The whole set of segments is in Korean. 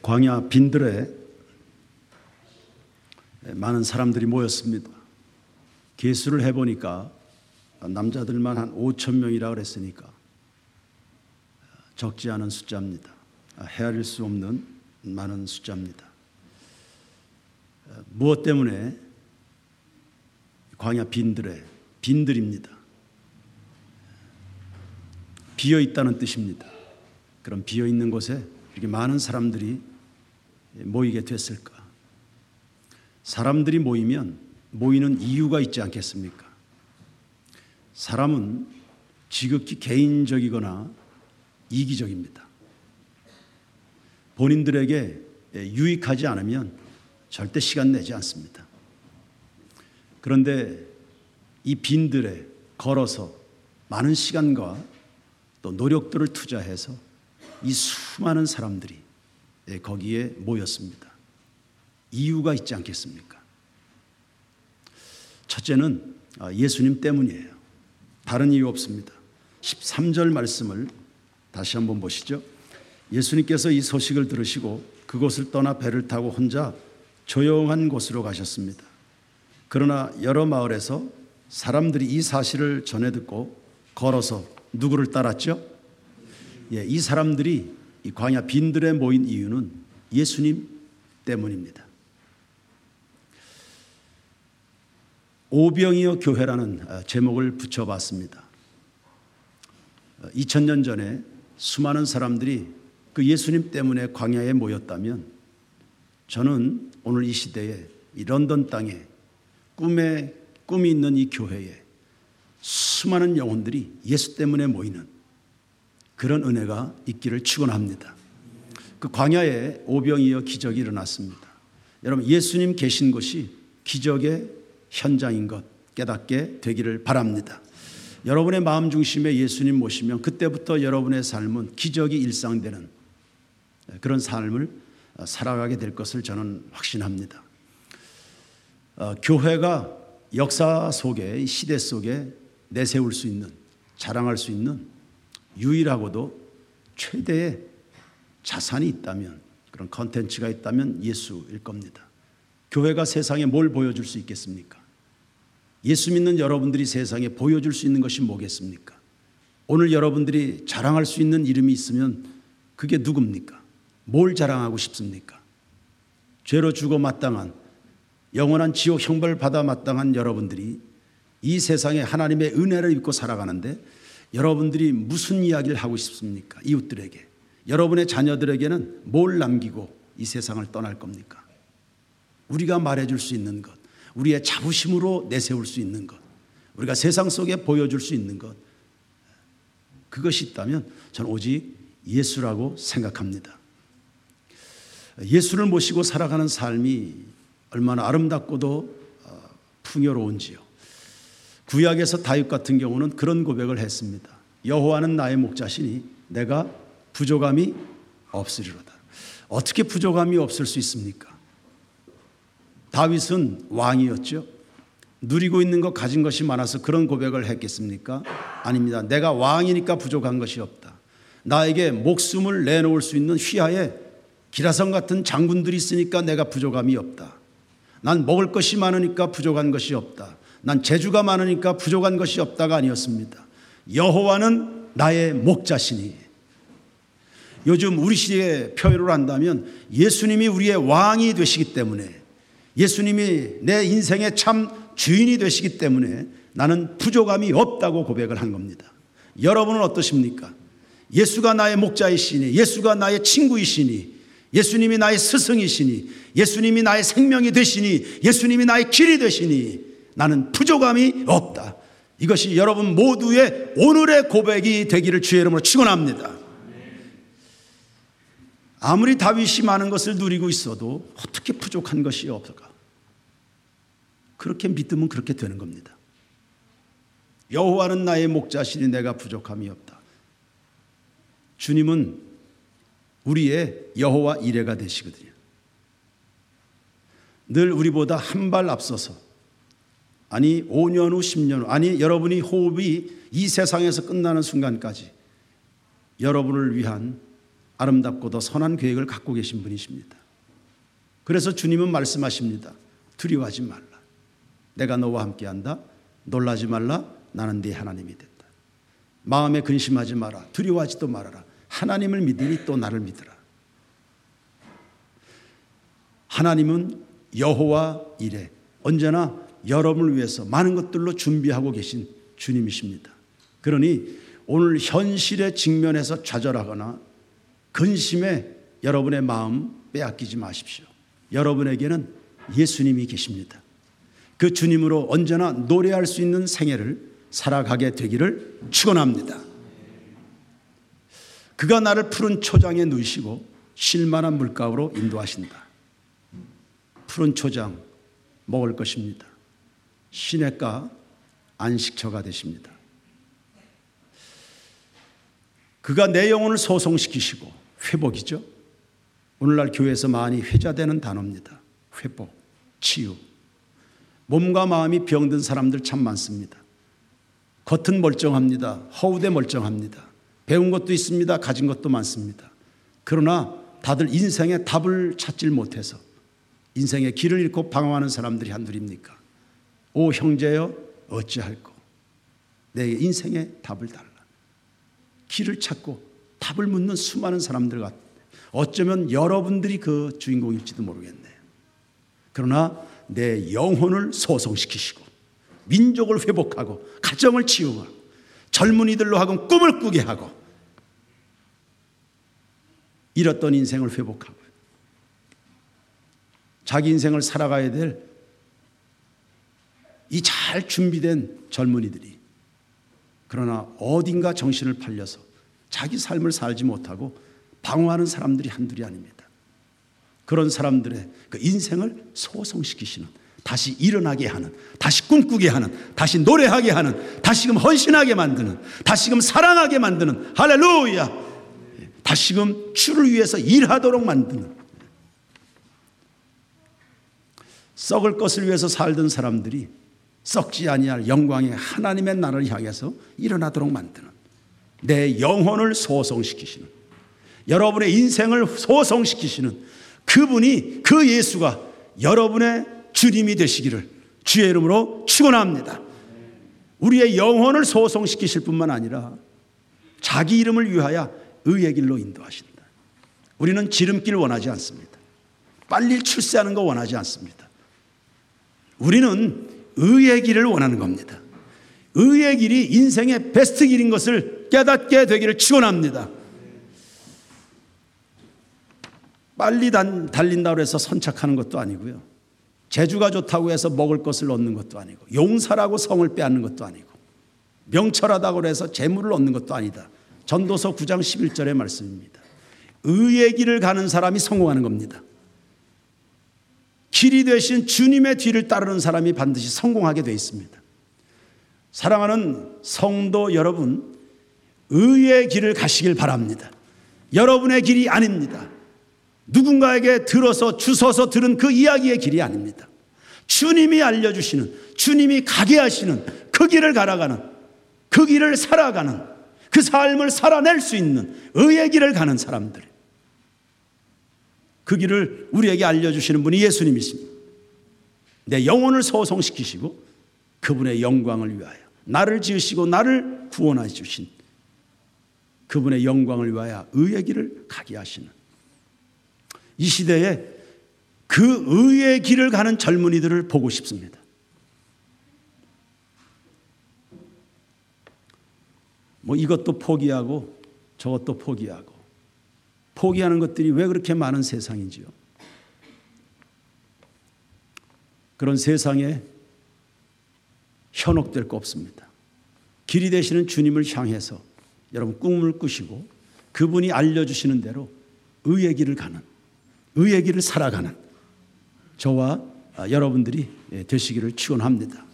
광야 빈들에 많은 사람들이 모였습니다. 개수를 해보니까 남자들만 한 5천 명이라 그랬으니까 적지 않은 숫자입니다. 헤아릴 수 없는 많은 숫자입니다. 무엇 때문에 광야 빈들에 빈들입니다. 비어 있다는 뜻입니다. 그럼 비어 있는 곳에 이렇게 많은 사람들이 모이게 됐을까? 사람들이 모이면 모이는 이유가 있지 않겠습니까? 사람은 지극히 개인적이거나 이기적입니다. 본인들에게 유익하지 않으면 절대 시간 내지 않습니다. 그런데 이 빈들에 걸어서 많은 시간과 또 노력들을 투자해서 이 수많은 사람들이 거기에 모였습니다. 이유가 있지 않겠습니까? 첫째는 예수님 때문이에요. 다른 이유 없습니다. 13절 말씀을 다시 한번 보시죠. 예수님께서 이 소식을 들으시고 그곳을 떠나 배를 타고 혼자 조용한 곳으로 가셨습니다. 그러나 여러 마을에서 사람들이 이 사실을 전해 듣고 걸어서 누구를 따랐죠? 예, 이 사람들이 이 광야 빈들에 모인 이유는 예수님 때문입니다. 오병이어 교회라는 어, 제목을 붙여봤습니다. 2000년 어, 전에 수많은 사람들이 그 예수님 때문에 광야에 모였다면 저는 오늘 이 시대에 이 런던 땅에 꿈에 꿈이 있는 이 교회에 수많은 영혼들이 예수 때문에 모이는 그런 은혜가 있기를 축원합니다. 그 광야에 오병이어 기적이 일어났습니다. 여러분 예수님 계신 곳이 기적의 현장인 것 깨닫게 되기를 바랍니다. 여러분의 마음 중심에 예수님 모시면 그때부터 여러분의 삶은 기적이 일상되는 그런 삶을 살아가게 될 것을 저는 확신합니다. 어, 교회가 역사 속에 시대 속에 내세울 수 있는 자랑할 수 있는 유일하고도 최대의 자산이 있다면 그런 컨텐츠가 있다면 예수일 겁니다. 교회가 세상에 뭘 보여줄 수 있겠습니까? 예수 믿는 여러분들이 세상에 보여줄 수 있는 것이 뭐겠습니까? 오늘 여러분들이 자랑할 수 있는 이름이 있으면 그게 누굽니까? 뭘 자랑하고 싶습니까? 죄로 죽어 마땅한 영원한 지옥 형벌 받아 마땅한 여러분들이 이 세상에 하나님의 은혜를 입고 살아가는데 여러분들이 무슨 이야기를 하고 싶습니까? 이웃들에게. 여러분의 자녀들에게는 뭘 남기고 이 세상을 떠날 겁니까? 우리가 말해줄 수 있는 것, 우리의 자부심으로 내세울 수 있는 것, 우리가 세상 속에 보여줄 수 있는 것, 그것이 있다면 저는 오직 예수라고 생각합니다. 예수를 모시고 살아가는 삶이 얼마나 아름답고도 어, 풍요로운지요. 구약에서 다윗 같은 경우는 그런 고백을 했습니다. 여호와는 나의 목자시니 내가 부족함이 없으리로다. 어떻게 부족함이 없을 수 있습니까? 다윗은 왕이었죠. 누리고 있는 것 가진 것이 많아서 그런 고백을 했겠습니까? 아닙니다. 내가 왕이니까 부족한 것이 없다. 나에게 목숨을 내놓을 수 있는 휘하에 기라성 같은 장군들이 있으니까 내가 부족함이 없다. 난 먹을 것이 많으니까 부족한 것이 없다. 난 재주가 많으니까 부족한 것이 없다가 아니었습니다. 여호와는 나의 목자시니. 요즘 우리 시대의 표현을 한다면 예수님이 우리의 왕이 되시기 때문에 예수님이 내 인생의 참 주인이 되시기 때문에 나는 부족함이 없다고 고백을 한 겁니다. 여러분은 어떠십니까? 예수가 나의 목자이시니, 예수가 나의 친구이시니, 예수님이 나의 스승이시니, 예수님이 나의 생명이 되시니, 예수님이 나의 길이 되시니, 나는 부족함이 없다. 이것이 여러분 모두의 오늘의 고백이 되기를 주의 이름으로 축원합니다. 아무리 다윗이 많은 것을 누리고 있어도 어떻게 부족한 것이 없을까? 그렇게 믿으면 그렇게 되는 겁니다. 여호와는 나의 목자시니 내가 부족함이 없다. 주님은 우리의 여호와 이레가 되시거든요. 늘 우리보다 한 발 앞서서 아니 5년 후 10년 후 아니 여러분이 호흡이 이 세상에서 끝나는 순간까지 여러분을 위한 아름답고도 선한 계획을 갖고 계신 분이십니다. 그래서 주님은 말씀하십니다. 두려워하지 말라. 내가 너와 함께 한다. 놀라지 말라. 나는 네 하나님이 됐다. 마음에 근심하지 마라. 두려워하지도 말아라. 하나님을 믿으니 또 나를 믿으라. 하나님은 여호와 이래 언제나 여러분을 위해서 많은 것들로 준비하고 계신 주님이십니다. 그러니 오늘 현실에 직면해서 좌절하거나 근심에 여러분의 마음 빼앗기지 마십시오. 여러분에게는 예수님이 계십니다. 그 주님으로 언제나 노래할 수 있는 생애를 살아가게 되기를 축원합니다. 그가 나를 푸른 초장에 누이시고 쉴만한 물가로 인도하신다. 푸른 초장 먹을 것입니다. 시냇가 안식처가 되십니다. 그가 내 영혼을 소송시키시고 회복이죠. 오늘날 교회에서 많이 회자되는 단어입니다. 회복, 치유. 몸과 마음이 병든 사람들 참 많습니다. 겉은 멀쩡합니다. 허우대 멀쩡합니다. 배운 것도 있습니다. 가진 것도 많습니다. 그러나 다들 인생의 답을 찾질 못해서 인생의 길을 잃고 방황하는 사람들이 한둘입니까? 오 형제여 어찌할꼬 내 인생의 답을 달라. 길을 찾고 답을 묻는 수많은 사람들 같 어쩌면 여러분들이 그 주인공일지도 모르겠네요. 그러나 내 영혼을 소송시키시고 민족을 회복하고 가정을 치유하고 젊은이들로 하고 꿈을 꾸게 하고 잃었던 인생을 회복하고 자기 인생을 살아가야 될 이 잘 준비된 젊은이들이 그러나 어딘가 정신을 팔려서 자기 삶을 살지 못하고 방황하는 사람들이 한둘이 아닙니다. 그런 사람들의 그 인생을 소송시키시는 다시 일어나게 하는, 다시 꿈꾸게 하는, 다시 노래하게 하는, 다시금 헌신하게 만드는, 다시금 사랑하게 만드는, 할렐루야! 다시금 주를 위해서 일하도록 만드는, 썩을 것을 위해서 살던 사람들이 썩지 아니할 영광의 하나님의 나라를 향해서 일어나도록 만드는, 내 영혼을 소송시키시는, 여러분의 인생을 소송시키시는 그분이, 그 예수가 여러분의 주님이 되시기를 주의 이름으로 축원합니다. 우리의 영혼을 소송시키실 뿐만 아니라 자기 이름을 위하여 의의 길로 인도하신다. 우리는 지름길 원하지 않습니다. 빨리 출세하는 거 원하지 않습니다. 우리는 의의 길을 원하는 겁니다. 의의 길이 인생의 베스트 길인 것을 깨닫게 되기를 축원합니다. 빨리 달린다고 해서 선착하는 것도 아니고요. 재주가 좋다고 해서 먹을 것을 얻는 것도 아니고 용사라고 성을 빼앗는 것도 아니고 명철하다고 해서 재물을 얻는 것도 아니다. 전도서 9장 11절의 말씀입니다. 의의 길을 가는 사람이 성공하는 겁니다. 길이 되신 주님의 뒤를 따르는 사람이 반드시 성공하게 되어 있습니다. 사랑하는 성도 여러분, 의의 길을 가시길 바랍니다. 여러분의 길이 아닙니다. 누군가에게 들어서 주서서 들은 그 이야기의 길이 아닙니다. 주님이 알려주시는, 주님이 가게 하시는 그 길을 갈아가는, 그 길을 살아가는, 그 삶을 살아낼 수 있는 의의 길을 가는 사람들. 그 길을 우리에게 알려주시는 분이 예수님이십니다. 내 영혼을 소송시키시고 그분의 영광을 위하여 나를 지으시고 나를 구원해 주신 그분의 영광을 위하여 의의 길을 가게 하시는 이 시대에 그 의의 길을 가는 젊은이들을 보고 싶습니다. 뭐 이것도 포기하고 저것도 포기하고 포기하는 것들이 왜 그렇게 많은 세상인지요. 그런 세상에 현혹될 거 없습니다. 길이 되시는 주님을 향해서 여러분 꿈을 꾸시고 그분이 알려주시는 대로 의의 길을 가는 의의 길을 살아가는 저와 여러분들이 되시기를 축원합니다.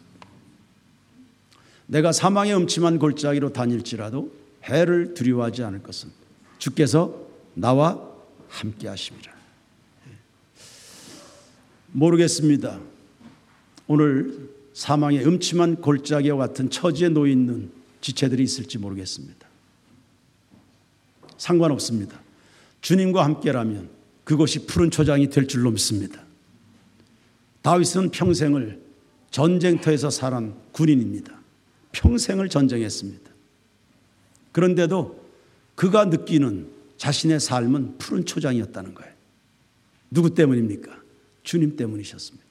내가 사망의 음침한 골짜기로 다닐지라도 해를 두려워하지 않을 것은 주께서 나와 함께 하심이라. 모르겠습니다. 오늘 사망의 음침한 골짜기와 같은 처지에 놓여 있는 지체들이 있을지 모르겠습니다. 상관없습니다. 주님과 함께라면 그것이 푸른 초장이 될 줄로 믿습니다. 다윗은 평생을 전쟁터에서 살한 군인입니다. 평생을 전쟁했습니다. 그런데도 그가 느끼는 자신의 삶은 푸른 초장이었다는 거예요. 누구 때문입니까? 주님 때문이셨습니다.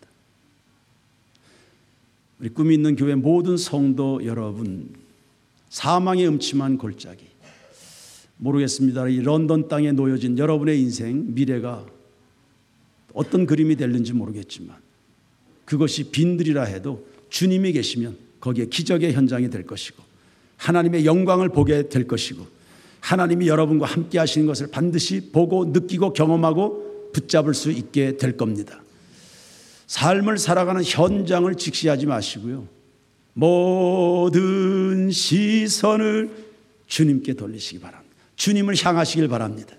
우리 꿈이 있는 교회 모든 성도 여러분, 사망의 음침한 골짜기. 모르겠습니다. 이 런던 땅에 놓여진 여러분의 인생, 미래가 어떤 그림이 될는지 모르겠지만 그것이 빈들이라 해도 주님이 계시면 거기에 기적의 현장이 될 것이고 하나님의 영광을 보게 될 것이고 하나님이 여러분과 함께 하시는 것을 반드시 보고 느끼고 경험하고 붙잡을 수 있게 될 겁니다. 삶을 살아가는 현장을 직시하지 마시고요. 모든 시선을 주님께 돌리시기 바랍니다. 주님을 향하시길 바랍니다.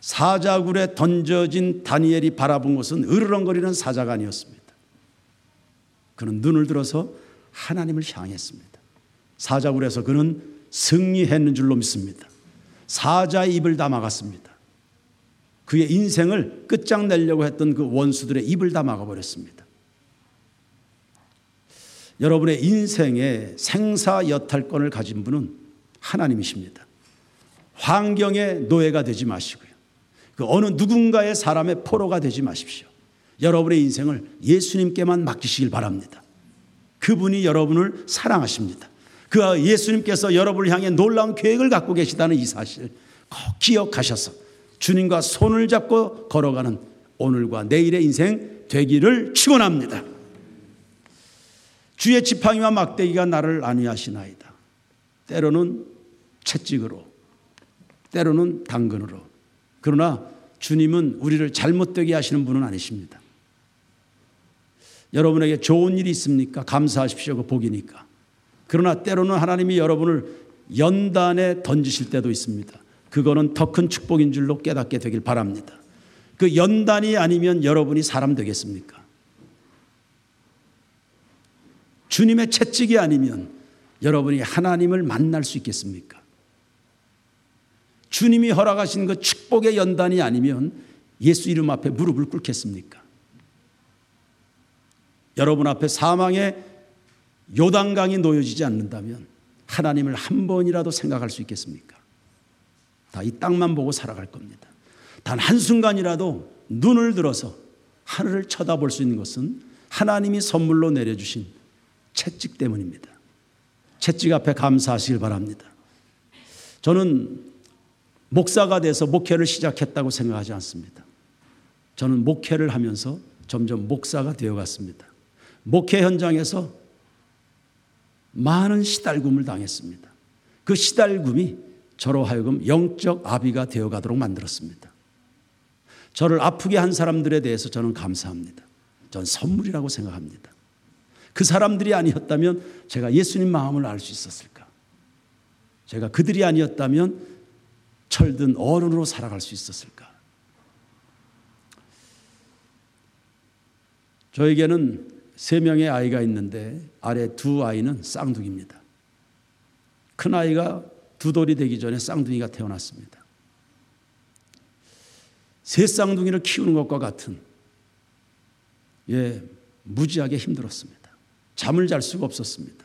사자굴에 던져진 다니엘이 바라본 것은 으르렁거리는 사자가 아니었습니다. 그는 눈을 들어서 하나님을 향했습니다. 사자굴에서 그는 승리했는 줄로 믿습니다. 사자의 입을 다 막았습니다. 그의 인생을 끝장내려고 했던 그 원수들의 입을 다 막아버렸습니다. 여러분의 인생의 생사여탈권을 가진 분은 하나님이십니다. 환경의 노예가 되지 마시고요. 그 어느 누군가의 사람의 포로가 되지 마십시오. 여러분의 인생을 예수님께만 맡기시길 바랍니다. 그분이 여러분을 사랑하십니다. 그 예수님께서 여러분을 향해 놀라운 계획을 갖고 계시다는 이 사실 꼭 기억하셔서 주님과 손을 잡고 걸어가는 오늘과 내일의 인생 되기를 축원합니다. 주의 지팡이와 막대기가 나를 안위하시나이다. 때로는 채찍으로, 때로는 당근으로. 그러나 주님은 우리를 잘못되게 하시는 분은 아니십니다. 여러분에게 좋은 일이 있습니까? 감사하십시오. 그 복이니까. 그러나 때로는 하나님이 여러분을 연단에 던지실 때도 있습니다. 그거는 더 큰 축복인 줄로 깨닫게 되길 바랍니다. 그 연단이 아니면 여러분이 사람 되겠습니까? 주님의 채찍이 아니면 여러분이 하나님을 만날 수 있겠습니까? 주님이 허락하신 그 축복의 연단이 아니면 예수 이름 앞에 무릎을 꿇겠습니까? 여러분 앞에 사망의 요단강이 놓여지지 않는다면 하나님을 한 번이라도 생각할 수 있겠습니까? 다 이 땅만 보고 살아갈 겁니다. 단 한순간이라도 눈을 들어서 하늘을 쳐다볼 수 있는 것은 하나님이 선물로 내려주신 채찍 때문입니다. 채찍 앞에 감사하시길 바랍니다. 저는 목사가 돼서 목회를 시작했다고 생각하지 않습니다. 저는 목회를 하면서 점점 목사가 되어 갔습니다. 목회 현장에서 많은 시달굼을 당했습니다. 그 시달굼이 저로 하여금 영적 아비가 되어 가도록 만들었습니다. 저를 아프게 한 사람들에 대해서 저는 감사합니다. 전 선물이라고 생각합니다. 그 사람들이 아니었다면 제가 예수님 마음을 알 수 있었을까? 제가 그들이 아니었다면 철든 어른으로 살아갈 수 있었을까? 저에게는 세 명의 아이가 있는데 아래 두 아이는 쌍둥이입니다. 큰 아이가 두 돌이 되기 전에 쌍둥이가 태어났습니다. 새 쌍둥이를 키우는 것과 같은 예, 무지하게 힘들었습니다. 잠을 잘 수가 없었습니다.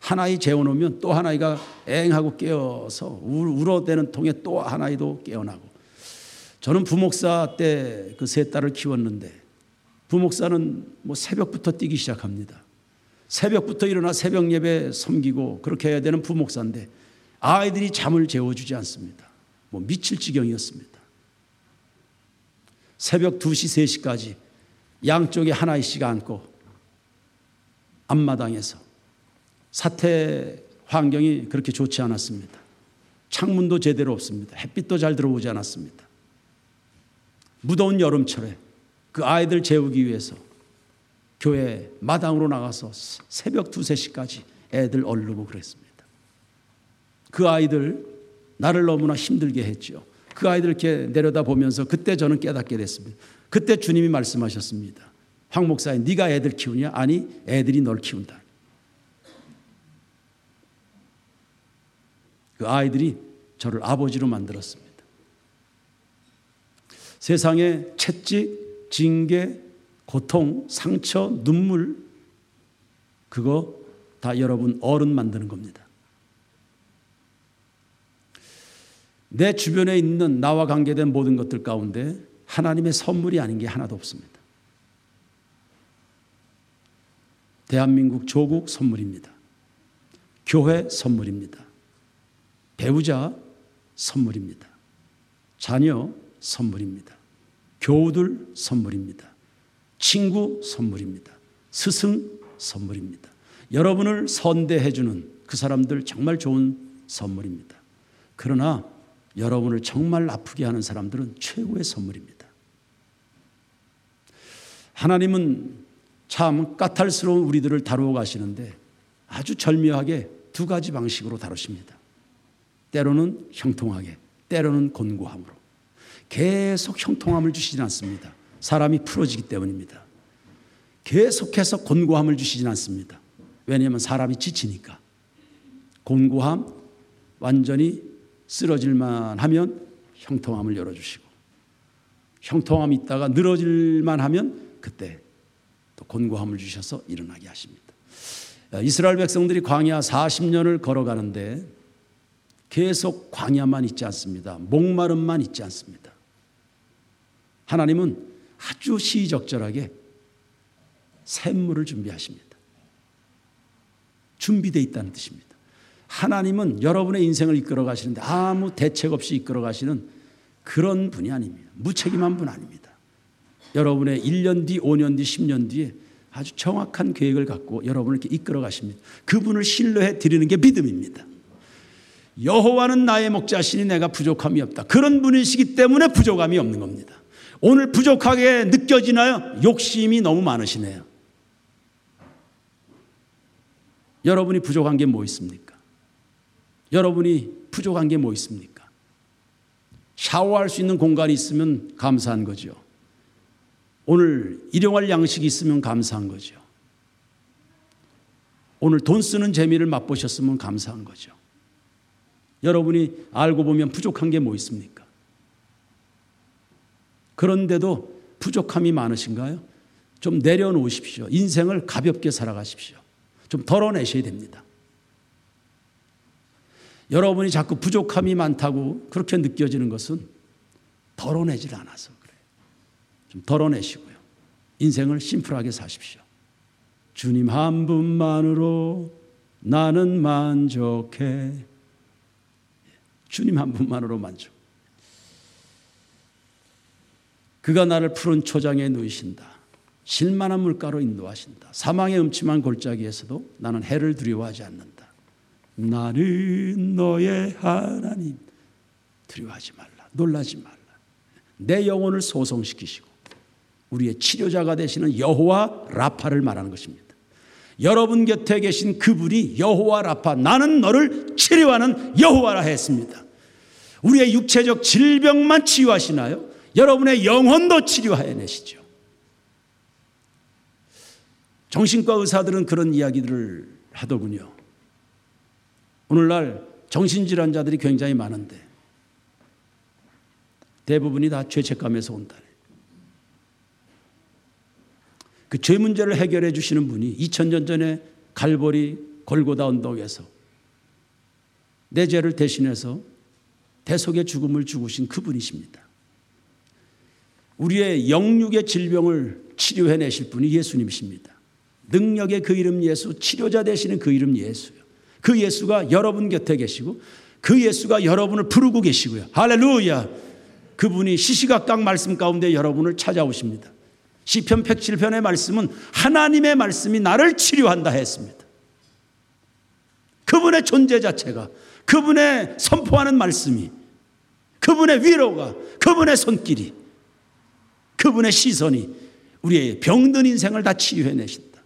하나이 재워놓으면 또 하나이가 앵 하고 깨어서 울어대는 통에 또 하나이도 깨어나고 저는 부목사 때 그 세 딸을 키웠는데 부목사는 뭐 새벽부터 뛰기 시작합니다. 새벽부터 일어나 새벽 예배 섬기고 그렇게 해야 되는 부목사인데 아이들이 잠을 재워주지 않습니다. 뭐 미칠 지경이었습니다. 새벽 2시, 3시까지 양쪽에 하나씩 앉고 앞마당에서 사태 환경이 그렇게 좋지 않았습니다. 창문도 제대로 없습니다. 햇빛도 잘 들어오지 않았습니다. 무더운 여름철에 그 아이들 재우기 위해서 교회 마당으로 나가서 새벽 2, 3시까지 애들 얼르고 그랬습니다. 그 아이들 나를 너무나 힘들게 했죠. 그 아이들 이렇게 내려다 보면서 그때 저는 깨닫게 됐습니다. 그때 주님이 말씀하셨습니다. 황 목사님, 네가 애들 키우냐? 아니, 애들이 널 키운다. 그 아이들이 저를 아버지로 만들었습니다. 세상의 채찍, 징계, 고통, 상처, 눈물, 그거 다 여러분 어른 만드는 겁니다. 내 주변에 있는 나와 관계된 모든 것들 가운데 하나님의 선물이 아닌 게 하나도 없습니다. 대한민국 조국 선물입니다. 교회 선물입니다. 배우자 선물입니다. 자녀 선물입니다. 교우들 선물입니다. 친구 선물입니다. 스승 선물입니다. 여러분을 선대해주는 그 사람들 정말 좋은 선물입니다. 그러나 여러분을 정말 아프게 하는 사람들은 최고의 선물입니다. 하나님은 참 까탈스러운 우리들을 다루어 가시는데 아주 절묘하게 두 가지 방식으로 다루십니다. 때로는 형통하게, 때로는 곤고함으로. 계속 형통함을 주시진 않습니다. 사람이 풀어지기 때문입니다. 계속해서 곤고함을 주시진 않습니다. 왜냐하면 사람이 지치니까. 곤고함, 완전히 쓰러질만 하면 형통함을 열어주시고, 형통함이 있다가 늘어질만 하면 그때 또 곤고함을 주셔서 일어나게 하십니다. 이스라엘 백성들이 광야 40년을 걸어가는데 계속 광야만 있지 않습니다. 목마름만 있지 않습니다. 하나님은 아주 시적절하게 샘물을 준비하십니다. 준비되어 있다는 뜻입니다. 하나님은 여러분의 인생을 이끌어 가시는데 아무 대책 없이 이끌어 가시는 그런 분이 아닙니다. 무책임한 분 아닙니다. 여러분의 1년 뒤, 5년 뒤, 10년 뒤에 아주 정확한 계획을 갖고 여러분을 이렇게 이끌어 가십니다. 그분을 신뢰해 드리는 게 믿음입니다. 여호와는 나의 목자시니 내가 부족함이 없다. 그런 분이시기 때문에 부족함이 없는 겁니다. 오늘 부족하게 느껴지나요? 욕심이 너무 많으시네요. 여러분이 부족한 게 뭐 있습니까? 여러분이 부족한 게 뭐 있습니까? 샤워할 수 있는 공간이 있으면 감사한 거죠. 오늘 일용할 양식이 있으면 감사한 거죠. 오늘 돈 쓰는 재미를 맛보셨으면 감사한 거죠. 여러분이 알고 보면 부족한 게 뭐 있습니까? 그런데도 부족함이 많으신가요? 좀 내려놓으십시오. 인생을 가볍게 살아가십시오. 좀 덜어내셔야 됩니다. 여러분이 자꾸 부족함이 많다고 그렇게 느껴지는 것은 덜어내질 않아서. 좀 덜어내시고요. 인생을 심플하게 사십시오. 주님 한 분만으로 나는 만족해. 주님 한 분만으로 만족. 그가 나를 푸른 초장에 누이신다. 실만한 물가로 인도하신다. 사망의 음침한 골짜기에서도 나는 해를 두려워하지 않는다. 나는 너의 하나님. 두려워하지 말라. 놀라지 말라. 내 영혼을 소송시키시고 우리의 치료자가 되시는 여호와 라파를 말하는 것입니다. 여러분 곁에 계신 그분이 여호와 라파 나는 너를 치료하는 여호와라 했습니다. 우리의 육체적 질병만 치유하시나요? 여러분의 영혼도 치료해내시죠. 정신과 의사들은 그런 이야기들을 하더군요. 오늘날 정신질환자들이 굉장히 많은데 대부분이 다 죄책감에서 온다. 그 죄 문제를 해결해 주시는 분이 2000년 전에 갈보리 골고다 언덕에서 내 죄를 대신해서 대속의 죽음을 죽으신 그분이십니다. 우리의 영육의 질병을 치료해 내실 분이 예수님이십니다. 능력의 그 이름 예수, 치료자 되시는 그 이름 예수요. 그 예수가 여러분 곁에 계시고 그 예수가 여러분을 부르고 계시고요. 할렐루야. 그분이 시시각각 말씀 가운데 여러분을 찾아오십니다. 시편 107편의 말씀은 하나님의 말씀이 나를 치료한다 했습니다. 그분의 존재 자체가 그분의 선포하는 말씀이 그분의 위로가 그분의 손길이 그분의 시선이 우리의 병든 인생을 다 치유해 내신다.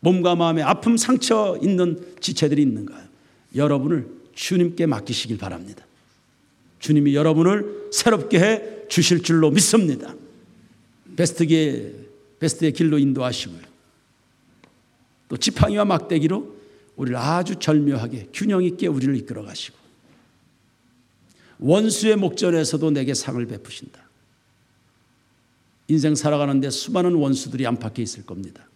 몸과 마음에 아픔 상처 있는 지체들이 있는가요? 여러분을 주님께 맡기시길 바랍니다. 주님이 여러분을 새롭게 해 주실 줄로 믿습니다. 베스트의 베스트의 길로 인도하시고요. 또 지팡이와 막대기로 우리를 아주 절묘하게 균형 있게 우리를 이끌어 가시고 원수의 목전에서도 내게 상을 베푸신다. 인생 살아가는데 수많은 원수들이 안팎에 있을 겁니다.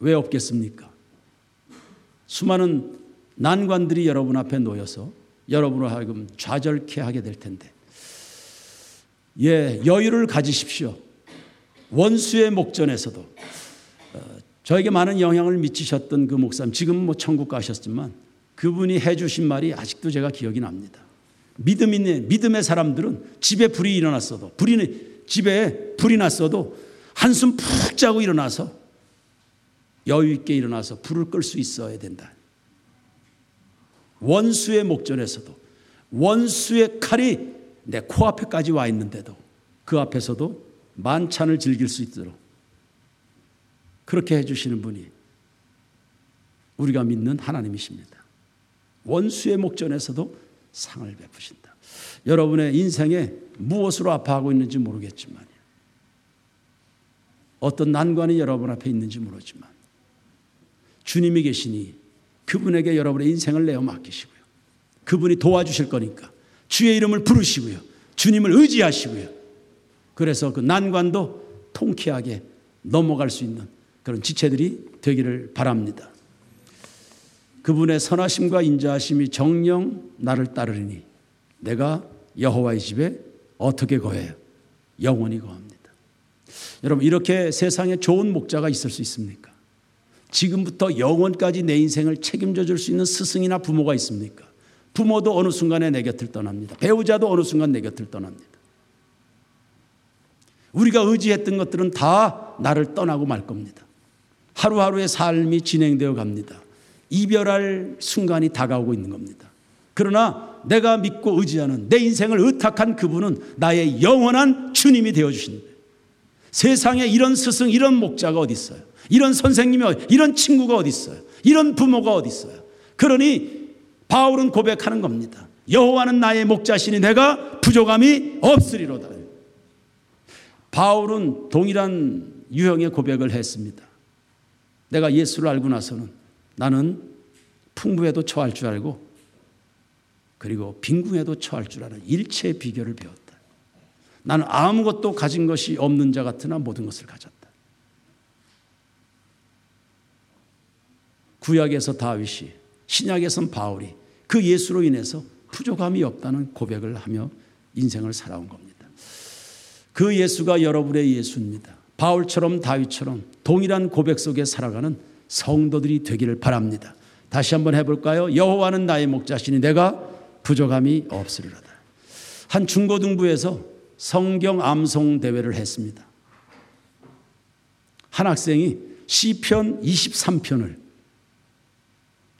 왜 없겠습니까? 수많은 난관들이 여러분 앞에 놓여서 여러분을 하여금 좌절케 하게 될 텐데, 예, 여유를 가지십시오. 원수의 목전에서도 어, 저에게 많은 영향을 미치셨던 그 목사님, 지금 뭐 천국 가셨지만 그분이 해주신 말이 아직도 제가 기억이 납니다. 믿음 있는 믿음의 사람들은 집에 불이 일어났어도 불이 집에 불이 났어도 한숨 푹 자고 일어나서 여유 있게 일어나서 불을 끌 수 있어야 된다. 원수의 목전에서도 원수의 칼이 내 코앞에까지 와 있는데도 그 앞에서도 만찬을 즐길 수 있도록 그렇게 해주시는 분이 우리가 믿는 하나님이십니다. 원수의 목전에서도 상을 베푸신다. 여러분의 인생에 무엇으로 아파하고 있는지 모르겠지만 어떤 난관이 여러분 앞에 있는지 모르지만 주님이 계시니 그분에게 여러분의 인생을 내어 맡기시고요. 그분이 도와주실 거니까 주의 이름을 부르시고요. 주님을 의지하시고요. 그래서 그 난관도 통쾌하게 넘어갈 수 있는 그런 지체들이 되기를 바랍니다. 그분의 선하심과 인자하심이 정령 나를 따르리니 내가 여호와의 집에 어떻게 거해요? 영원히 거합니다. 여러분 이렇게 세상에 좋은 목자가 있을 수 있습니까? 지금부터 영원까지 내 인생을 책임져 줄 수 있는 스승이나 부모가 있습니까? 부모도 어느 순간에 내 곁을 떠납니다. 배우자도 어느 순간 내 곁을 떠납니다. 우리가 의지했던 것들은 다 나를 떠나고 말 겁니다. 하루하루의 삶이 진행되어 갑니다. 이별할 순간이 다가오고 있는 겁니다. 그러나 내가 믿고 의지하는 내 인생을 의탁한 그분은 나의 영원한 주님이 되어 주신다. 세상에 이런 스승, 이런 목자가 어디 있어요? 이런 선생님이 이런 친구가 어디 있어요? 이런 부모가 어디 있어요? 그러니 바울은 고백하는 겁니다. 여호와는 나의 목자시니 내가 부족함이 없으리로다. 바울은 동일한 유형의 고백을 했습니다. 내가 예수를 알고 나서는 나는 풍부에도 처할 줄 알고 그리고 빈궁에도 처할 줄 아는 일체의 비결을 배웠다. 나는 아무것도 가진 것이 없는 자 같으나 모든 것을 가졌다. 구약에서 다윗이 신약에선 바울이 그 예수로 인해서 부족함이 없다는 고백을 하며 인생을 살아온 겁니다. 그 예수가 여러분의 예수입니다. 바울처럼 다윗처럼 동일한 고백 속에 살아가는 성도들이 되기를 바랍니다. 다시 한번 해볼까요? 여호와는 나의 목자시니 내가 부족함이 없으리로다. 한 중고등부에서 성경 암송 대회를 했습니다. 한 학생이 시편 23편을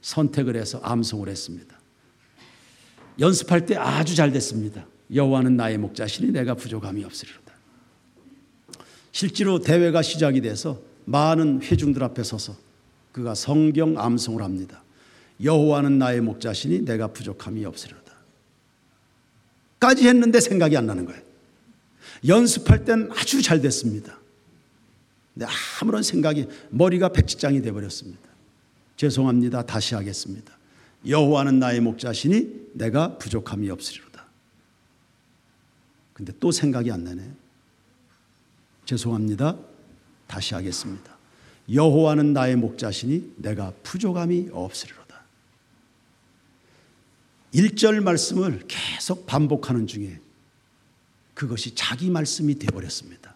선택을 해서 암송을 했습니다. 연습할 때 아주 잘 됐습니다. 여호와는 나의 목자시니 내가 부족함이 없으리로다. 실제로 대회가 시작이 돼서 많은 회중들 앞에 서서 그가 성경 암송을 합니다. 여호와는 나의 목자시니 내가 부족함이 없으리로다. 까지 했는데 생각이 안 나는 거예요. 연습할 땐 아주 잘 됐습니다. 근데 아무런 생각이 머리가 백지장이 돼 버렸습니다. 죄송합니다. 다시 하겠습니다. 여호와는 나의 목자시니 내가 부족함이 없으리로다. 근데 또 생각이 안 나네. 죄송합니다. 다시 하겠습니다. 여호와는 나의 목자시니 내가 부족함이 없으리로다. 1절 말씀을 계속 반복하는 중에 그것이 자기 말씀이 되어 버렸습니다.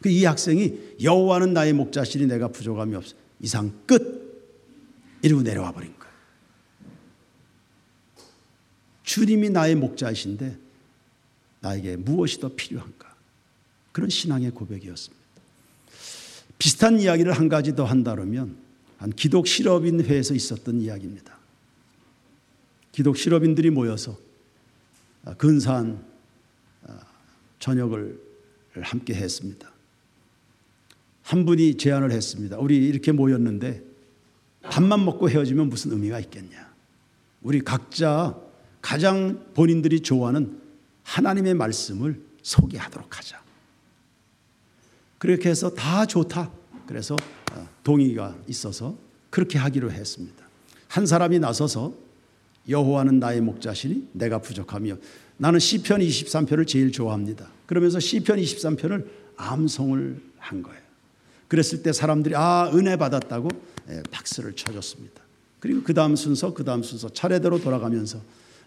그이 학생이 여호와는 나의 목자시니 내가 부족함이 없어. 이상 끝. 이러고 내려와 버린 거예요. 주님이 나의 목자이신데 나에게 무엇이 더 필요한가? 그런 신앙의 고백이었습니다. 비슷한 이야기를 한 가지 더 한다면 한 기독 실업인 회에서 있었던 이야기입니다. 기독 실업인들이 모여서 근사한 저녁을 함께 했습니다. 한 분이 제안을 했습니다. 우리 이렇게 모였는데 밥만 먹고 헤어지면 무슨 의미가 있겠냐. 우리 각자 가장 본인들이 좋아하는 하나님의 말씀을 소개하도록 하자. 그렇게 해서 다 좋다. 그래서 어, 동의가 있어서 그렇게 하기로 했습니다. 한 사람이 나서서 여호와는 나의 목자시니 내가 부족하며 나는 시편 23편을 제일 좋아합니다. 그러면서 시편 23편을 암송을 한 거예요. 그랬을 때 사람들이 아 은혜 받았다고 예, 박수를 쳐줬습니다. 그리고 그 다음 순서 그 다음 순서 차례대로 돌아가면서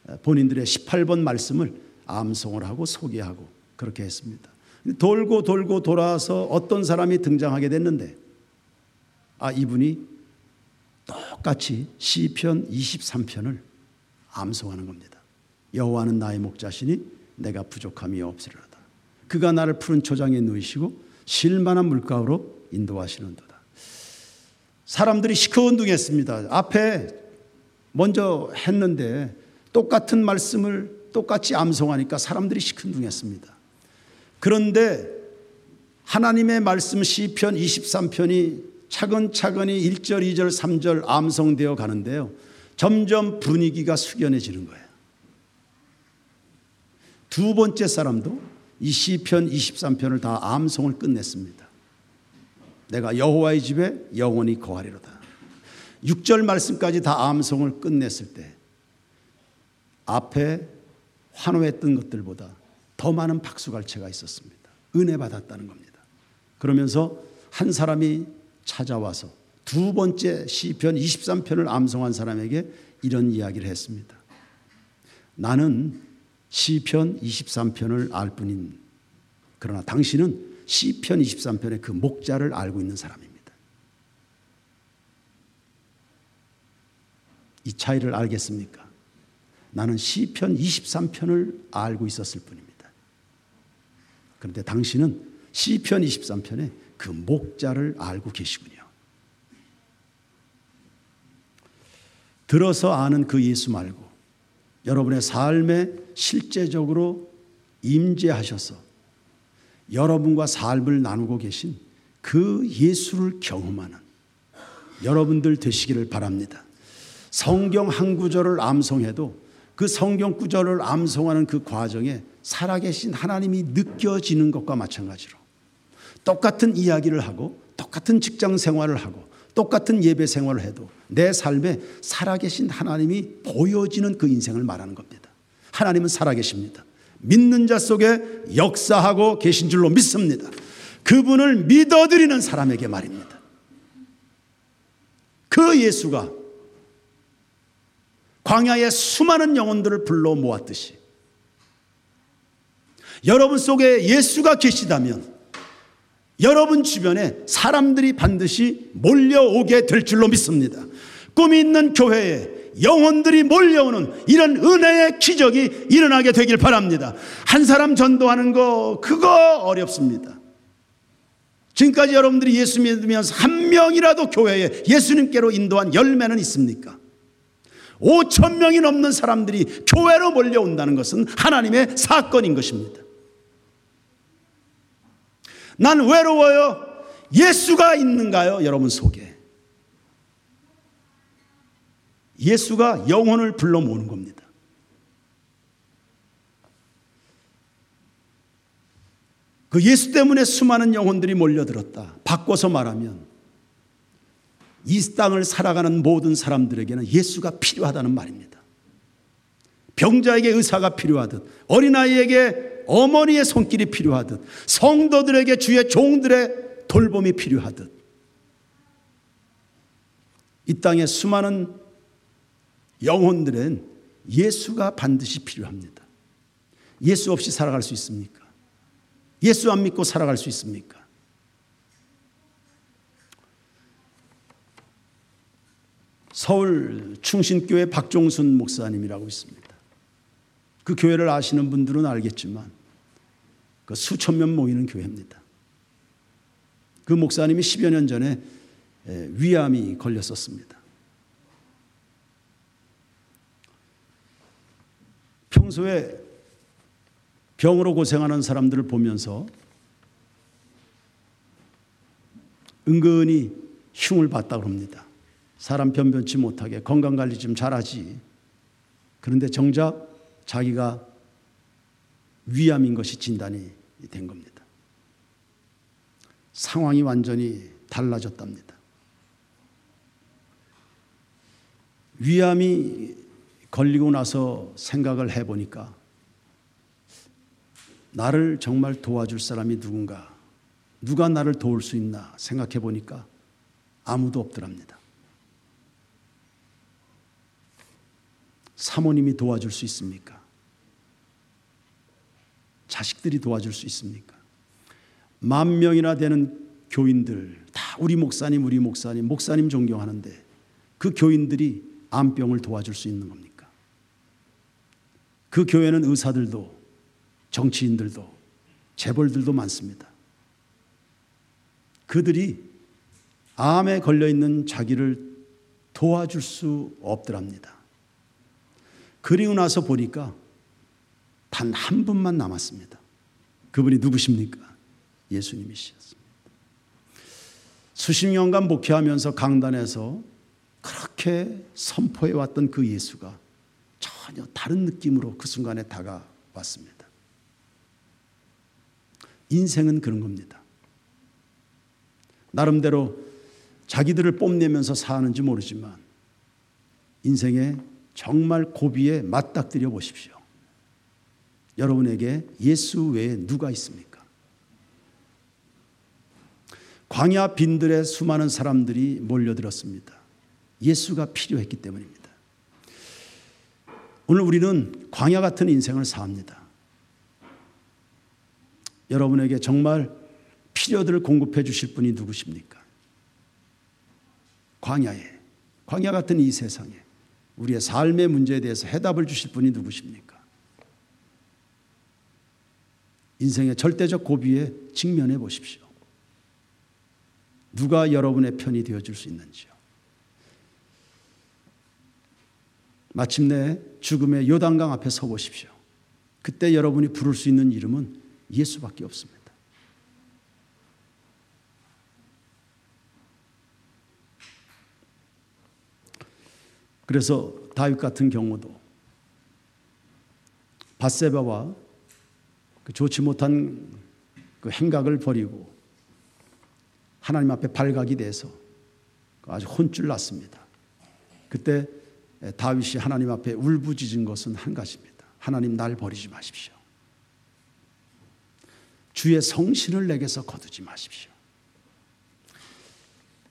예, 본인들의 18번 말씀을 암송을 하고 소개하고 그렇게 했습니다. 돌고 돌고 돌아서 어떤 사람이 등장하게 됐는데 아 이분이 똑같이 시편 23편을 암송하는 겁니다. 여호와는 나의 목자시니 내가 부족함이 없으리로다. 그가 나를 푸른 초장에 누이시고 실만한 물가로 인도하시는도다. 사람들이 시큰둥했습니다. 앞에 먼저 했는데 똑같은 말씀을 똑같이 암송하니까 사람들이 시큰둥했습니다. 그런데 하나님의 말씀 시편 23편이 차근차근히 1절, 2절, 3절 암송되어 가는데요. 점점 분위기가 숙연해지는 거예요. 두 번째 사람도 이 시편 23편을 다 암송을 끝냈습니다. 내가 여호와의 집에 영원히 거하리로다. 6절 말씀까지 다 암송을 끝냈을 때 앞에 환호했던 것들보다 더 많은 박수갈채가 있었습니다. 은혜 받았다는 겁니다. 그러면서 한 사람이 찾아와서 두 번째 시편 23편을 암송한 사람에게 이런 이야기를 했습니다. 나는 시편 23편을 알 뿐인 그러나 당신은 시편 23편의 그 목자를 알고 있는 사람입니다. 이 차이를 알겠습니까? 나는 시편 23편을 알고 있었을 뿐입니다. 그런데 당신은 시편 23편의 그 목자를 알고 계시군요. 들어서 아는 그 예수 말고 여러분의 삶에 실제적으로 임재하셔서 여러분과 삶을 나누고 계신 그 예수를 경험하는 여러분들 되시기를 바랍니다. 성경 한 구절을 암송해도 그 성경 구절을 암송하는 그 과정에 살아계신 하나님이 느껴지는 것과 마찬가지로 똑같은 이야기를 하고 똑같은 직장 생활을 하고 똑같은 예배 생활을 해도 내 삶에 살아계신 하나님이 보여지는 그 인생을 말하는 겁니다. 하나님은 살아계십니다. 믿는 자 속에 역사하고 계신 줄로 믿습니다. 그분을 믿어드리는 사람에게 말입니다. 그 예수가 광야의 수많은 영혼들을 불러 모았듯이 여러분 속에 예수가 계시다면 여러분 주변에 사람들이 반드시 몰려오게 될 줄로 믿습니다. 꿈이 있는 교회에 영혼들이 몰려오는 이런 은혜의 기적이 일어나게 되길 바랍니다. 한 사람 전도하는 거 그거 어렵습니다. 지금까지 여러분들이 예수 믿으면서 한 명이라도 교회에 예수님께로 인도한 열매는 있습니까? 5천 명이 넘는 사람들이 교회로 몰려온다는 것은 하나님의 사건인 것입니다. 난 외로워요. 예수가 있는가요? 여러분 속에. 예수가 영혼을 불러 모으는 겁니다. 그 예수 때문에 수많은 영혼들이 몰려들었다. 바꿔서 말하면 이 땅을 살아가는 모든 사람들에게는 예수가 필요하다는 말입니다. 병자에게 의사가 필요하듯 어린아이에게 어머니의 손길이 필요하듯 성도들에게 주의 종들의 돌봄이 필요하듯 이 땅에 수많은 영혼들은 예수가 반드시 필요합니다. 예수 없이 살아갈 수 있습니까? 예수 안 믿고 살아갈 수 있습니까? 서울 충신교회 박종순 목사님이라고 있습니다. 그 교회를 아시는 분들은 알겠지만 그 수천 명 모이는 교회입니다. 그 목사님이 10여 년 전에 위암이 걸렸었습니다. 평소에 병으로 고생하는 사람들을 보면서 은근히 흉을 봤다고 합니다. 사람 변변치 못하게 건강 관리 좀 잘하지. 그런데 정작 자기가 위암인 것이 진단이 된 겁니다. 상황이 완전히 달라졌답니다. 위암이 걸리고 나서 생각을 해보니까 나를 정말 도와줄 사람이 누군가, 누가 나를 도울 수 있나 생각해 보니까 아무도 없더랍니다. 사모님이 도와줄 수 있습니까? 자식들이 도와줄 수 있습니까? 만 명이나 되는 교인들 다 우리 목사님, 우리 목사님, 목사님 존경하는데 그 교인들이 암병을 도와줄 수 있는 겁니까? 그 교회는 의사들도 정치인들도 재벌들도 많습니다. 그들이 암에 걸려 있는 자기를 도와줄 수 없더랍니다. 그리고 나서 보니까 단 한 분만 남았습니다. 그분이 누구십니까? 예수님이셨습니다. 수십 년간 목회하면서 강단에서 그렇게 선포해 왔던 그 예수가 전혀 다른 느낌으로 그 순간에 다가왔습니다. 인생은 그런 겁니다. 나름대로 자기들을 뽐내면서 사는지 모르지만 인생에 정말 고비에 맞닥뜨려 보십시오. 여러분에게 예수 외에 누가 있습니까? 광야 빈들에 수많은 사람들이 몰려들었습니다. 예수가 필요했기 때문입니다. 오늘 우리는 광야 같은 인생을 삽니다. 여러분에게 정말 필요들을 공급해 주실 분이 누구십니까? 광야에, 광야 같은 이 세상에 우리의 삶의 문제에 대해서 해답을 주실 분이 누구십니까? 인생의 절대적 고비에 직면해 보십시오. 누가 여러분의 편이 되어 줄 수 있는지요. 마침내 죽음의 요단강 앞에 서 보십시오. 그때 여러분이 부를 수 있는 이름은 예수밖에 없습니다. 그래서 다윗 같은 경우도 바세바와 그 좋지 못한 그 행각을 버리고 하나님 앞에 발각이 돼서 아주 혼쭐 났습니다. 그때 다윗이 하나님 앞에 울부짖은 것은 한 가지입니다. 하나님 날 버리지 마십시오. 주의 성신을 내게서 거두지 마십시오.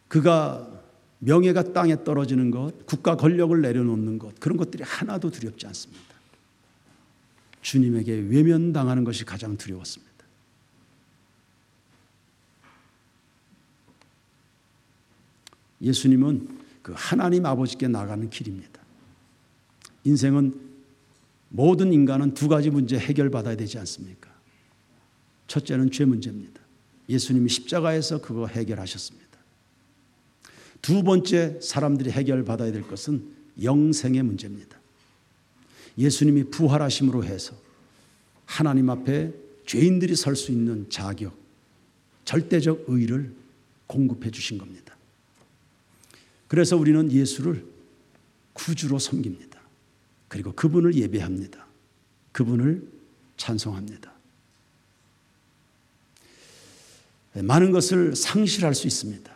그가 명예가 땅에 떨어지는 것, 국가 권력을 내려놓는 것, 그런 것들이 하나도 두렵지 않습니다. 주님에게 외면당하는 것이 가장 두려웠습니다. 예수님은 그 하나님 아버지께 나가는 길입니다. 인생은 모든 인간은 두 가지 문제 해결받아야 되지 않습니까? 첫째는 죄 문제입니다. 예수님이 십자가에서 그거 해결하셨습니다. 두 번째 사람들이 해결받아야 될 것은 영생의 문제입니다. 예수님이 부활하심으로 해서 하나님 앞에 죄인들이 설 수 있는 자격, 절대적 의를 공급해 주신 겁니다. 그래서 우리는 예수를 구주로 섬깁니다. 그리고 그분을 예배합니다. 그분을 찬송합니다. 많은 것을 상실할 수 있습니다.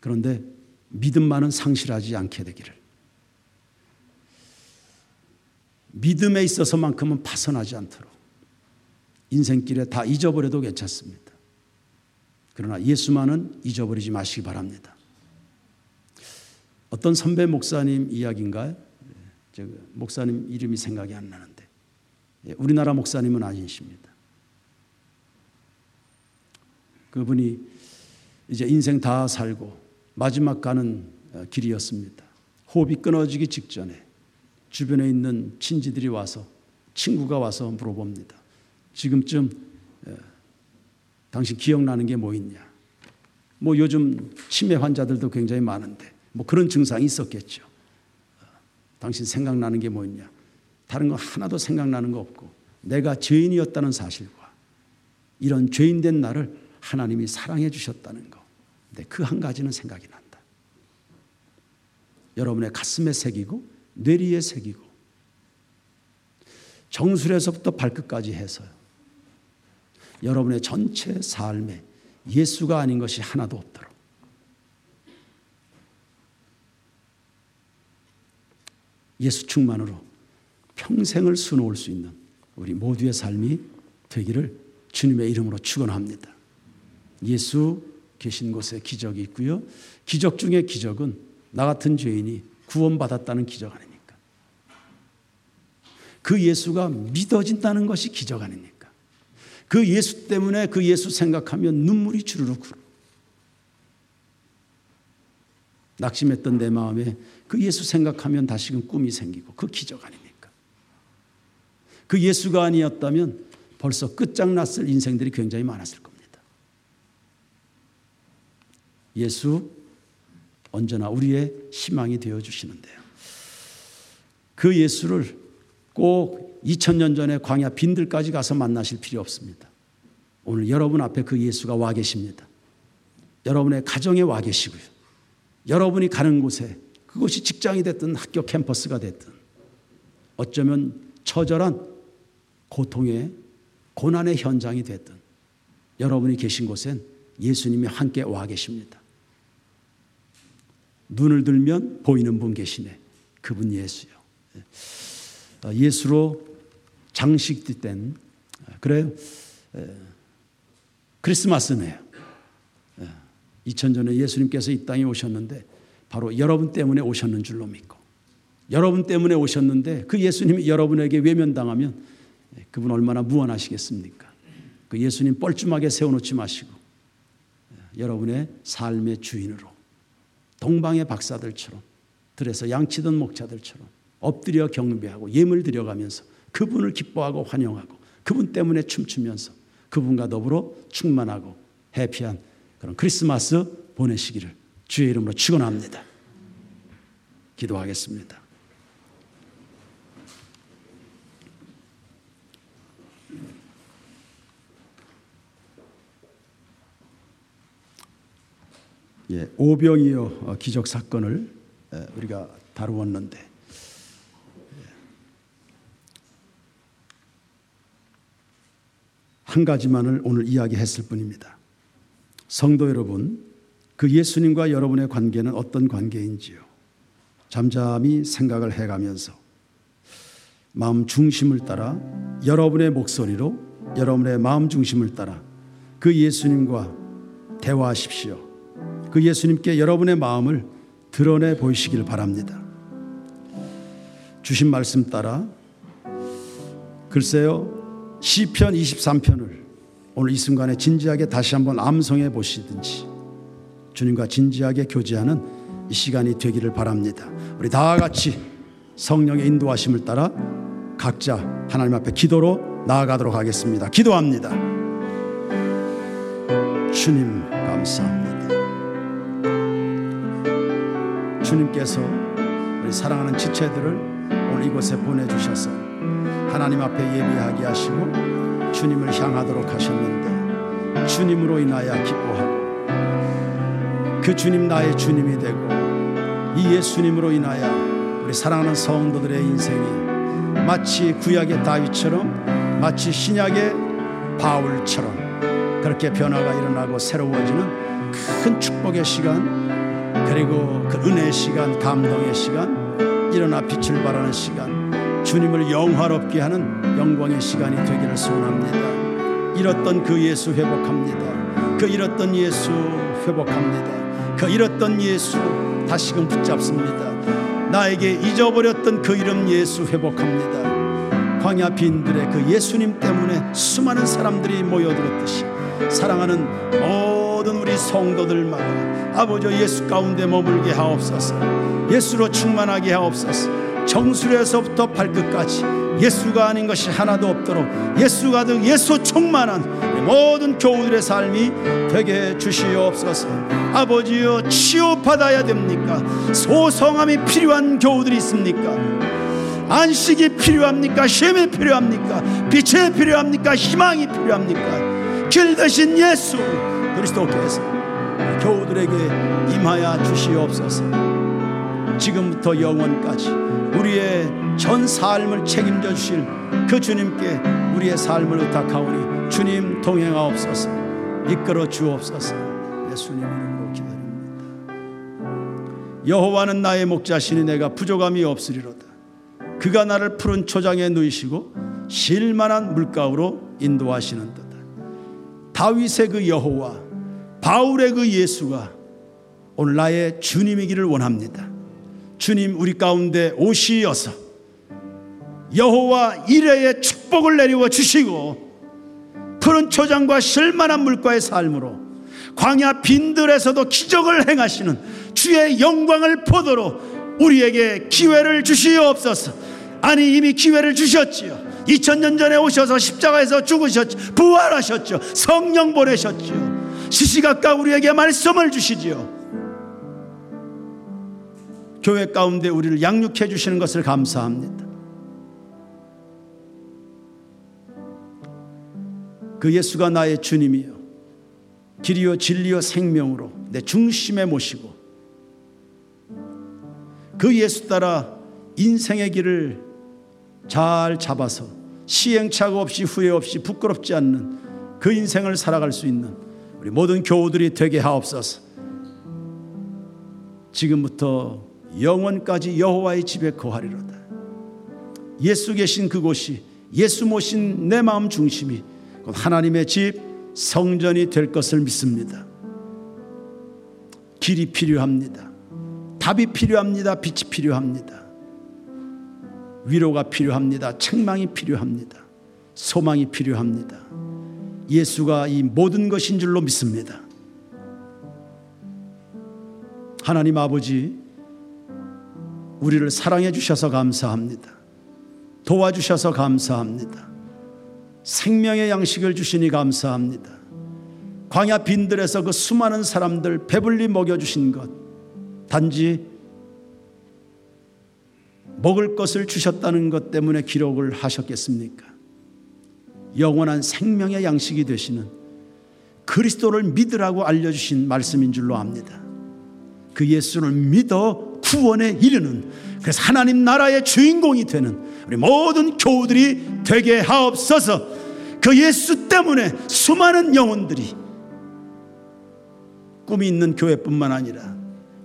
그런데 믿음만은 상실하지 않게 되기를. 믿음에 있어서만큼은 파선하지 않도록 인생길에 다 잊어버려도 괜찮습니다. 그러나 예수만은 잊어버리지 마시기 바랍니다. 어떤 선배 목사님 이야기인가요? 저 목사님 이름이 생각이 안 나는데 예, 우리나라 목사님은 아니십니다. 그분이 이제 인생 다 살고 마지막 가는 어, 길이었습니다. 호흡이 끊어지기 직전에 주변에 있는 친지들이 와서 친구가 와서 물어봅니다. 지금쯤 어, 당신 기억나는 게 뭐 있냐? 뭐 요즘 치매 환자들도 굉장히 많은데 뭐 그런 증상이 있었겠죠. 어, 당신 생각나는 게 뭐 있냐? 다른 거 하나도 생각나는 거 없고 내가 죄인이었다는 사실과 이런 죄인된 나를 하나님이 사랑해 주셨다는 거. 근데 그 한 가지는 생각이 난다. 여러분의 가슴에 새기고 뇌리에 새기고 정술에서부터 발끝까지 해서요. 여러분의 전체 삶에 예수가 아닌 것이 하나도 없도록 예수 충만으로 평생을 수놓을 수 있는 우리 모두의 삶이 되기를 주님의 이름으로 축원합니다. 예수 계신 곳에 기적이 있고요. 기적 중에 기적은 나 같은 죄인이 구원받았다는 기적 아닙니까? 그 예수가 믿어진다는 것이 기적 아닙니까? 그 예수 때문에 그 예수 생각하면 눈물이 주르륵 흐르. 낙심했던 내 마음에 그 예수 생각하면 다시금 꿈이 생기고 그 기적 아닙니까? 그 예수가 아니었다면 벌써 끝장났을 인생들이 굉장히 많았을 겁니다. 예수 언제나 우리의 희망이 되어 주시는데요. 그 예수를 꼭 2000년 전에 광야 빈들까지 가서 만나실 필요 없습니다. 오늘 여러분 앞에 그 예수가 와 계십니다. 여러분의 가정에 와 계시고요. 여러분이 가는 곳에 그것이 직장이 됐든 학교 캠퍼스가 됐든 어쩌면 처절한 고통의 고난의 현장이 됐든 여러분이 계신 곳엔 예수님이 함께 와 계십니다. 눈을 들면 보이는 분 계시네. 그분 예수요. 어, 예수로 장식된 그래요. 크리스마스네요. 2000 전에 예수님께서 이 땅에 오셨는데 바로 여러분 때문에 오셨는 줄로 믿고 여러분 때문에 오셨는데 그 예수님이 여러분에게 외면당하면 그분 얼마나 무한하시겠습니까? 그 예수님 뻘쭘하게 세워놓지 마시고 여러분의 삶의 주인으로 동방의 박사들처럼 들에서 양치던 목자들처럼 엎드려 경배하고 예물 드려가면서 그분을 기뻐하고 환영하고 그분 때문에 춤추면서 그분과 더불어 충만하고 해피한 그런 크리스마스 보내시기를 주의 이름으로 축원합니다. 기도하겠습니다. 예, 오병이어 어, 기적 사건을 우리가 다루었는데 예, 한 가지만을 오늘 이야기했을 뿐입니다. 성도 여러분, 그 예수님과 여러분의 관계는 어떤 관계인지요? 잠잠히 생각을 해가면서 마음 중심을 따라 여러분의 목소리로 여러분의 마음 중심을 따라 그 예수님과 대화하십시오. 그 예수님께 여러분의 마음을 드러내 보이시길 바랍니다. 주신 말씀 따라 글쎄요 시편 23편을 오늘 이 순간에 진지하게 다시 한번 암송해 보시든지 주님과 진지하게 교제하는 이 시간이 되기를 바랍니다. 우리 다 같이 성령의 인도하심을 따라 각자 하나님 앞에 기도로 나아가도록 하겠습니다. 기도합니다. 주님 감사합니다. 주님께서 우리 사랑하는 지체들을 오늘 이곳에 보내주셔서 하나님 앞에 예비하게 하시고 주님을 향하도록 하셨는데 주님으로 인하여 기뻐하고 그 주님 나의 주님이 되고 이 예수님으로 인하여 우리 사랑하는 성도들의 인생이 마치 구약의 다윗처럼 마치 신약의 바울처럼 그렇게 변화가 일어나고 새로워지는 큰 축복의 시간 그리고 그 은혜의 시간, 감동의 시간, 일어나 빛을 발하는 시간, 주님을 영화롭게 하는 영광의 시간이 되기를 소원합니다. 잃었던 그 예수 회복합니다. 그 잃었던 예수 회복합니다. 그 잃었던 예수 다시금 붙잡습니다. 나에게 잊어버렸던 그 이름 예수 회복합니다. 광야 빈들의 그 예수님 때문에 수많은 사람들이 모여들었듯이 사랑하는 우리 성도들마다 아버지 예수 가운데 머물게 하옵소서. 예수로 충만하게 하옵소서. 정수에서부터 발끝까지 예수가 아닌 것이 하나도 없도록 예수 가득 예수 충만한 모든 교우들의 삶이 되게 주시옵소서. 아버지여 치유받아야 됩니까? 소성함이 필요한 교우들이 있습니까? 안식이 필요합니까? 쉼이 필요합니까? 빛이 필요합니까? 희망이 필요합니까? 길 대신 예수 그리스도께서 교우들에게 임하여 주시옵소서. 지금부터 영원까지 우리의 전 삶을 책임져 주실 그 주님께 우리의 삶을 의탁하오니 주님 동행하옵소서. 이끌어 주옵소서. 예수님 이름으로 기다립니다. 여호와는 나의 목자시니 내가 부족함이 없으리로다. 그가 나를 푸른 초장에 누이시고 실만한 물가로 인도하시는 듯 다윗의 그 여호와 바울의 그 예수가 오늘 나의 주님이기를 원합니다. 주님 우리 가운데 오시어서 여호와 이레의 축복을 내리워 주시고 푸른 초장과 실만한 물가의 삶으로 광야 빈들에서도 기적을 행하시는 주의 영광을 보도록 우리에게 기회를 주시옵소서. 아니 이미 기회를 주셨지요. 2000년 전에 오셔서 십자가에서 죽으셨죠. 부활하셨죠. 성령 보내셨죠. 시시각각 우리에게 말씀을 주시지요. 교회 가운데 우리를 양육해 주시는 것을 감사합니다. 그 예수가 나의 주님이요. 길이요 진리요 생명으로 내 중심에 모시고 그 예수 따라 인생의 길을 잘 잡아서 시행착오 없이 후회 없이 부끄럽지 않는 그 인생을 살아갈 수 있는 우리 모든 교우들이 되게 하옵소서. 지금부터 영원까지 여호와의 집에 거하리로다. 예수 계신 그곳이 예수 모신 내 마음 중심이 하나님의 집 성전이 될 것을 믿습니다. 길이 필요합니다. 답이 필요합니다. 빛이 필요합니다. 위로가 필요합니다. 책망이 필요합니다. 소망이 필요합니다. 예수가 이 모든 것인 줄로 믿습니다. 하나님 아버지, 우리를 사랑해 주셔서 감사합니다. 도와주셔서 감사합니다. 생명의 양식을 주시니 감사합니다. 광야 빈들에서 그 수많은 사람들 배불리 먹여주신 것, 단지 먹을 것을 주셨다는 것 때문에 기록을 하셨겠습니까? 영원한 생명의 양식이 되시는 그리스도를 믿으라고 알려주신 말씀인 줄로 압니다. 그 예수를 믿어 구원에 이르는 그래서 하나님 나라의 주인공이 되는 우리 모든 교우들이 되게 하옵소서 그 예수 때문에 수많은 영혼들이 꿈이 있는 교회뿐만 아니라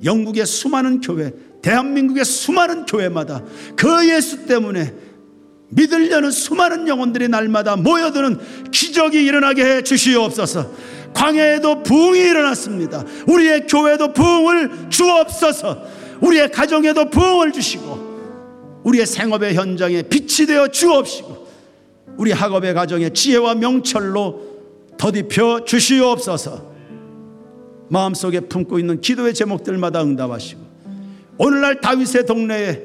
영국의 수많은 교회 대한민국의 수많은 교회마다 그 예수 때문에 믿으려는 수많은 영혼들이 날마다 모여드는 기적이 일어나게 해 주시옵소서. 광야에도 부흥이 일어났습니다. 우리의 교회도 부흥을 주옵소서. 우리의 가정에도 부흥을 주시고 우리의 생업의 현장에 빛이 되어 주옵시고 우리 학업의 가정에 지혜와 명철로 더디펴 주시옵소서. 마음속에 품고 있는 기도의 제목들마다 응답하시고 오늘날 다윗의 동네에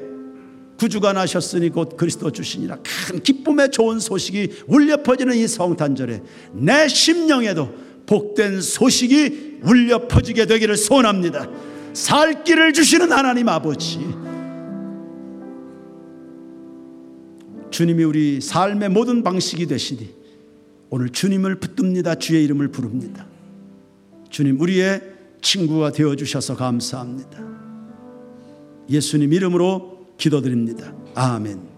구주가 나셨으니 곧 그리스도 주시니라 큰 기쁨의 좋은 소식이 울려 퍼지는 이 성탄절에 내 심령에도 복된 소식이 울려 퍼지게 되기를 소원합니다. 살 길을 주시는 하나님 아버지. 주님이 우리 삶의 모든 방식이 되시니 오늘 주님을 붙듭니다. 주의 이름을 부릅니다. 주님 우리의 친구가 되어 주셔서 감사합니다. 예수님 이름으로 기도드립니다. 아멘.